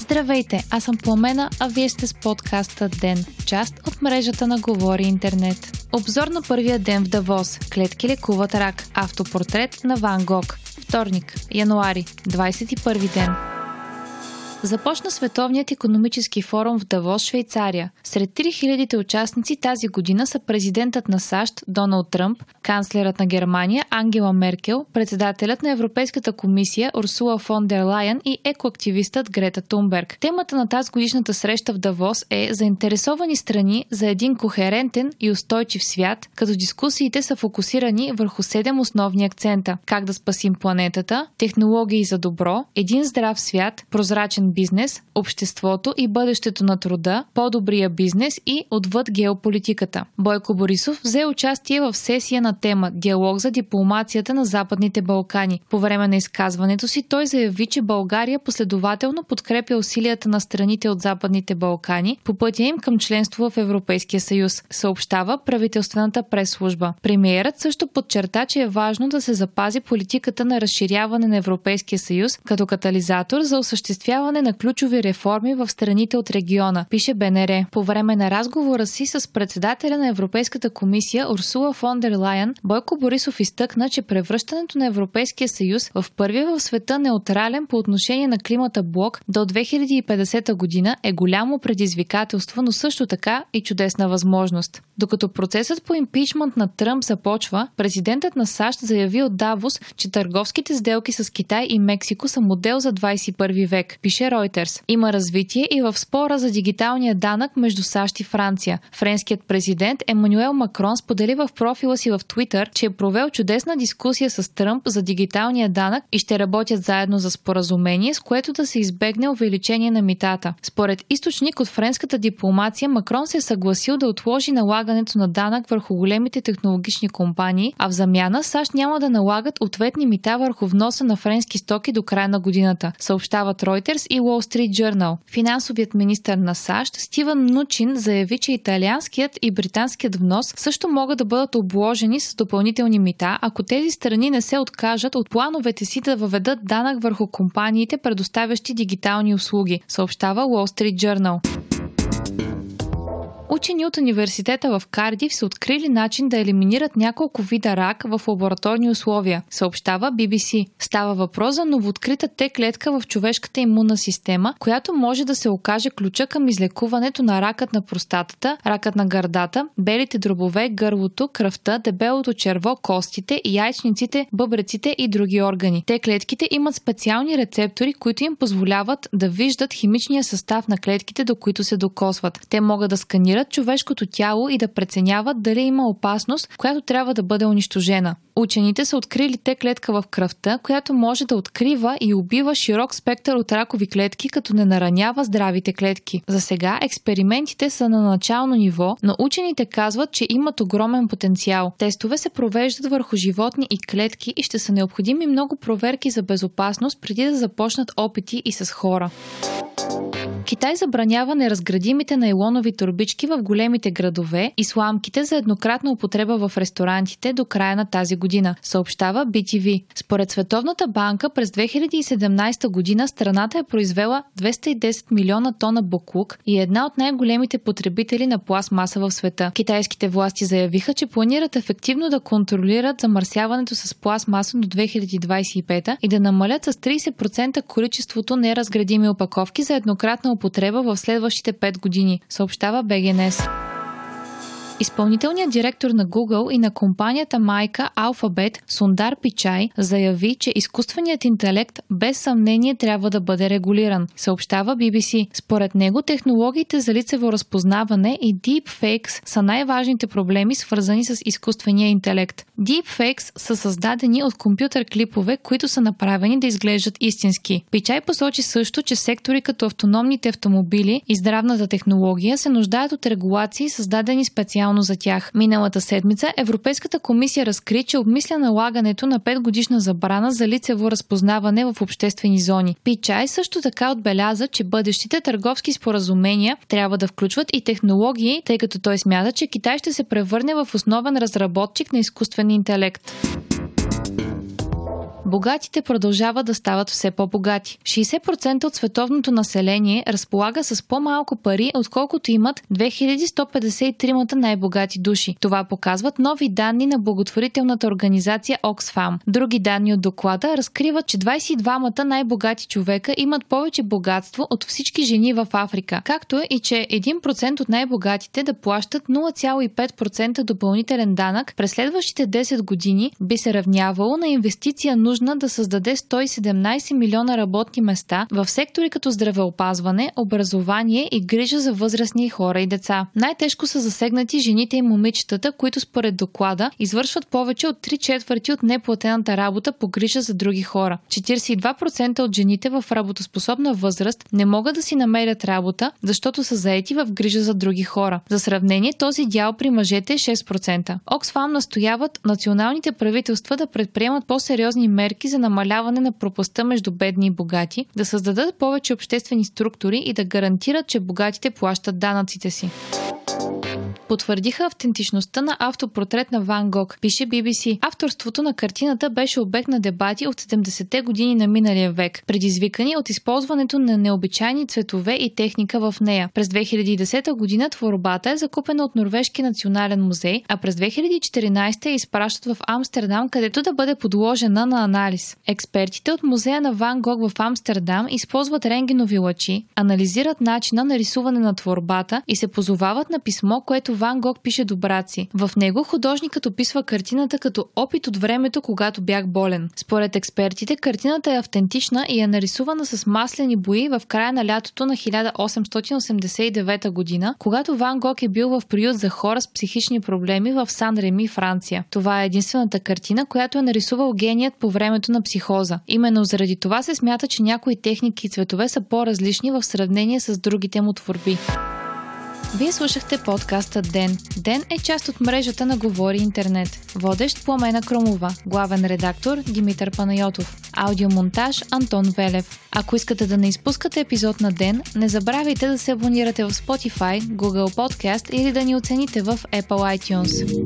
Здравейте, аз съм Пламена, а вие сте с подкаста ДЕН, част от мрежата на Говори Интернет. Обзор на първия ден в Давос. Клетки лекуват рак. Автопортрет на Ван Гог. Вторник, януари, 21 ден. Започна Световният економически форум в Давос, Швейцария. Сред 3000 участници тази година са президентът на САЩ Доналд Тръмп, канцлерът на Германия Ангела Меркел, председателят на Европейската комисия Урсула фон дер Лайен и екоактивистът Грета Тунберг. Темата на тази годишната среща в Давос е заинтересовани страни за един кохерентен и устойчив свят, като дискусиите са фокусирани върху 7 основни акцента – как да спасим планетата, технологии за добро, един здрав свят, прозрачен бизнес, обществото и бъдещето на труда, по-добрия бизнес и отвъд геополитиката. Бойко Борисов взе участие в сесия на тема Диалог за дипломацията на Западните Балкани. По време на изказването си той заяви, че България последователно подкрепя усилията на страните от Западните Балкани по пътя им към членство в Европейския съюз, съобщава правителствената прес-служба. Премиерът също подчерта, че е важно да се запази политиката на разширяване на Европейския съюз като катализатор за осъществяване на ключови реформи в страните от региона, пише БНР. По време на разговора си с председателя на Европейската комисия Урсула фон дер Лайен, Бойко Борисов изтъкна, че превръщането на Европейския съюз в първия в света неутрален по отношение на климата блок до 2050 година е голямо предизвикателство, но също така и чудесна възможност. Докато процесът по импичмент на Тръмп започва, президентът на САЩ заяви от Давос, че търговските сделки с Китай и Мексико са модел за 21 век, пише Reuters. Има развитие и в спора за дигиталния данък между САЩ и Франция. Френският президент Емануел Макрон сподели в профила си в Твитър, че е провел чудесна дискусия с Тръмп за дигиталния данък и ще работят заедно за споразумение, с което да се избегне увеличение на митата. Според източник от френската дипломация, Макрон се е съгласил да отложи налагането на данък върху големите технологични компании, а в замяна САЩ няма да налагат ответни мита върху вноса на френски стоки до края на годината, съобщават Reuters и Wall Street Journal. Финансовият министр на САЩ Стивън Нучин заяви, че италианският и британският внос също могат да бъдат обложени с допълнителни мита, ако тези страни не се откажат от плановете си да въведат данък върху компаниите, предоставящи дигитални услуги, съобщава Wall Street Journal. Учени от университета в Кардив са открили начин да елиминират няколко вида рак в лабораторни условия, съобщава BBC. Става въпрос за новооткрита Т-клетка в човешката имунна система, която може да се окаже ключа към излекуването на ракът на простатата, ракът на гърдата, белите дробове, гърлото, кръвта, дебелото черво, костите, яйчниците, бъбреците и други органи. Т-клетките имат специални рецептори, които им позволяват да виждат химичния състав на клетките, до които се докосват. Те могат да сканират изследват човешкото тяло и да преценяват дали има опасност, която трябва да бъде унищожена. Учените са открили те клетка в кръвта, която може да открива и убива широк спектър от ракови клетки, като не наранява здравите клетки. За сега експериментите са на начално ниво, но учените казват, че имат огромен потенциал. Тестове се провеждат върху животни и клетки и ще са необходими много проверки за безопасност преди да започнат опити и с хора. Китай забранява неразградимите найлонови турбички в големите градове и сламките за еднократна употреба в ресторантите до края на тази година, съобщава BTV. Според Световната банка през 2017 година страната е произвела 210 милиона тона буклук и е една от най-големите потребители на пластмаса в света. Китайските власти заявиха, че планират ефективно да контролират замърсяването с пластмаса до 2025 и да намалят с 30% количеството неразградими опаковки за еднократна употреба в следващите 5 години, съобщава БГНС. Изпълнителният директор на Google и на компанията майка Alphabet Сундар Пичай заяви, че изкуственият интелект без съмнение трябва да бъде регулиран, съобщава BBC. Според него технологиите за лицево разпознаване и deepfakes са най-важните проблеми, свързани с изкуствения интелект. Deepfakes са създадени от компютър клипове, които са направени да изглеждат истински. Пичай посочи също, че сектори като автономните автомобили и здравната технология се нуждаят от регулации, създадени специално специално за тях. Миналата седмица Европейската комисия разкри, че обмисля налагането на 5 годишна забрана за лицево разпознаване в обществени зони. Пичай също така отбеляза, че бъдещите търговски споразумения трябва да включват и технологии, тъй като той смята, че Китай ще се превърне в основен разработчик на изкуствен интелект. Богатите продължават да стават все по-богати. 60% от световното население разполага с по-малко пари, отколкото имат 2153 най-богати души. Това показват нови данни на благотворителната организация Oxfam. Други данни от доклада разкриват, че 22-мата най-богати човека имат повече богатство от всички жени в Африка, както и че 1% от най-богатите да плащат 0,5% допълнителен данък през следващите 10 години би се равнявало на инвестиция нужна да създаде 117 милиона работни места в сектори като здравеопазване, образование и грижа за възрастни хора и деца. Най-тежко са засегнати жените и момичетата, които според доклада извършват повече от 3 четвърти от неплатената работа по грижа за други хора. 42% от жените в работоспособна възраст не могат да си намерят работа, защото са заети в грижа за други хора. За сравнение, този дял при мъжете е 6%. Оксфам настояват националните правителства да предприемат по-сериозни мерки за намаляване на пропаста между бедни и богати, да създадат повече обществени структури и да гарантират, че богатите плащат данъците си потвърдиха автентичността на автопортрет на Ван Гог, пише BBC. Авторството на картината беше обект на дебати от 70-те години на миналия век, предизвикани от използването на необичайни цветове и техника в нея. През 2010 година творбата е закупена от Норвежки национален музей, а през 2014 я изпращат в Амстердам, където да бъде подложена на анализ. Експертите от музея на Ван Гог в Амстердам използват рентгенови лъчи, анализират начина на рисуване на творбата и се позовават на писмо, което Ван Гог пише до брат си. В него художникът описва картината като опит от времето, когато бях болен. Според експертите, картината е автентична и е нарисувана с маслени бои в края на лятото на 1889 година, когато Ван Гог е бил в приют за хора с психични проблеми в Сан Реми, Франция. Това е единствената картина, която е нарисувал геният по времето на психоза. Именно заради това се смята, че някои техники и цветове са по-различни в сравнение с другите му творби. Вие слушахте подкаста Ден. Ден е част от мрежата на Говори Интернет. Водещ Пламена Кромова, главен редактор Димитър Панайотов, аудиомонтаж Антон Велев. Ако искате да не изпускате епизод на Ден, не забравяйте да се абонирате в Spotify, Google Podcast или да ни оцените в Apple iTunes.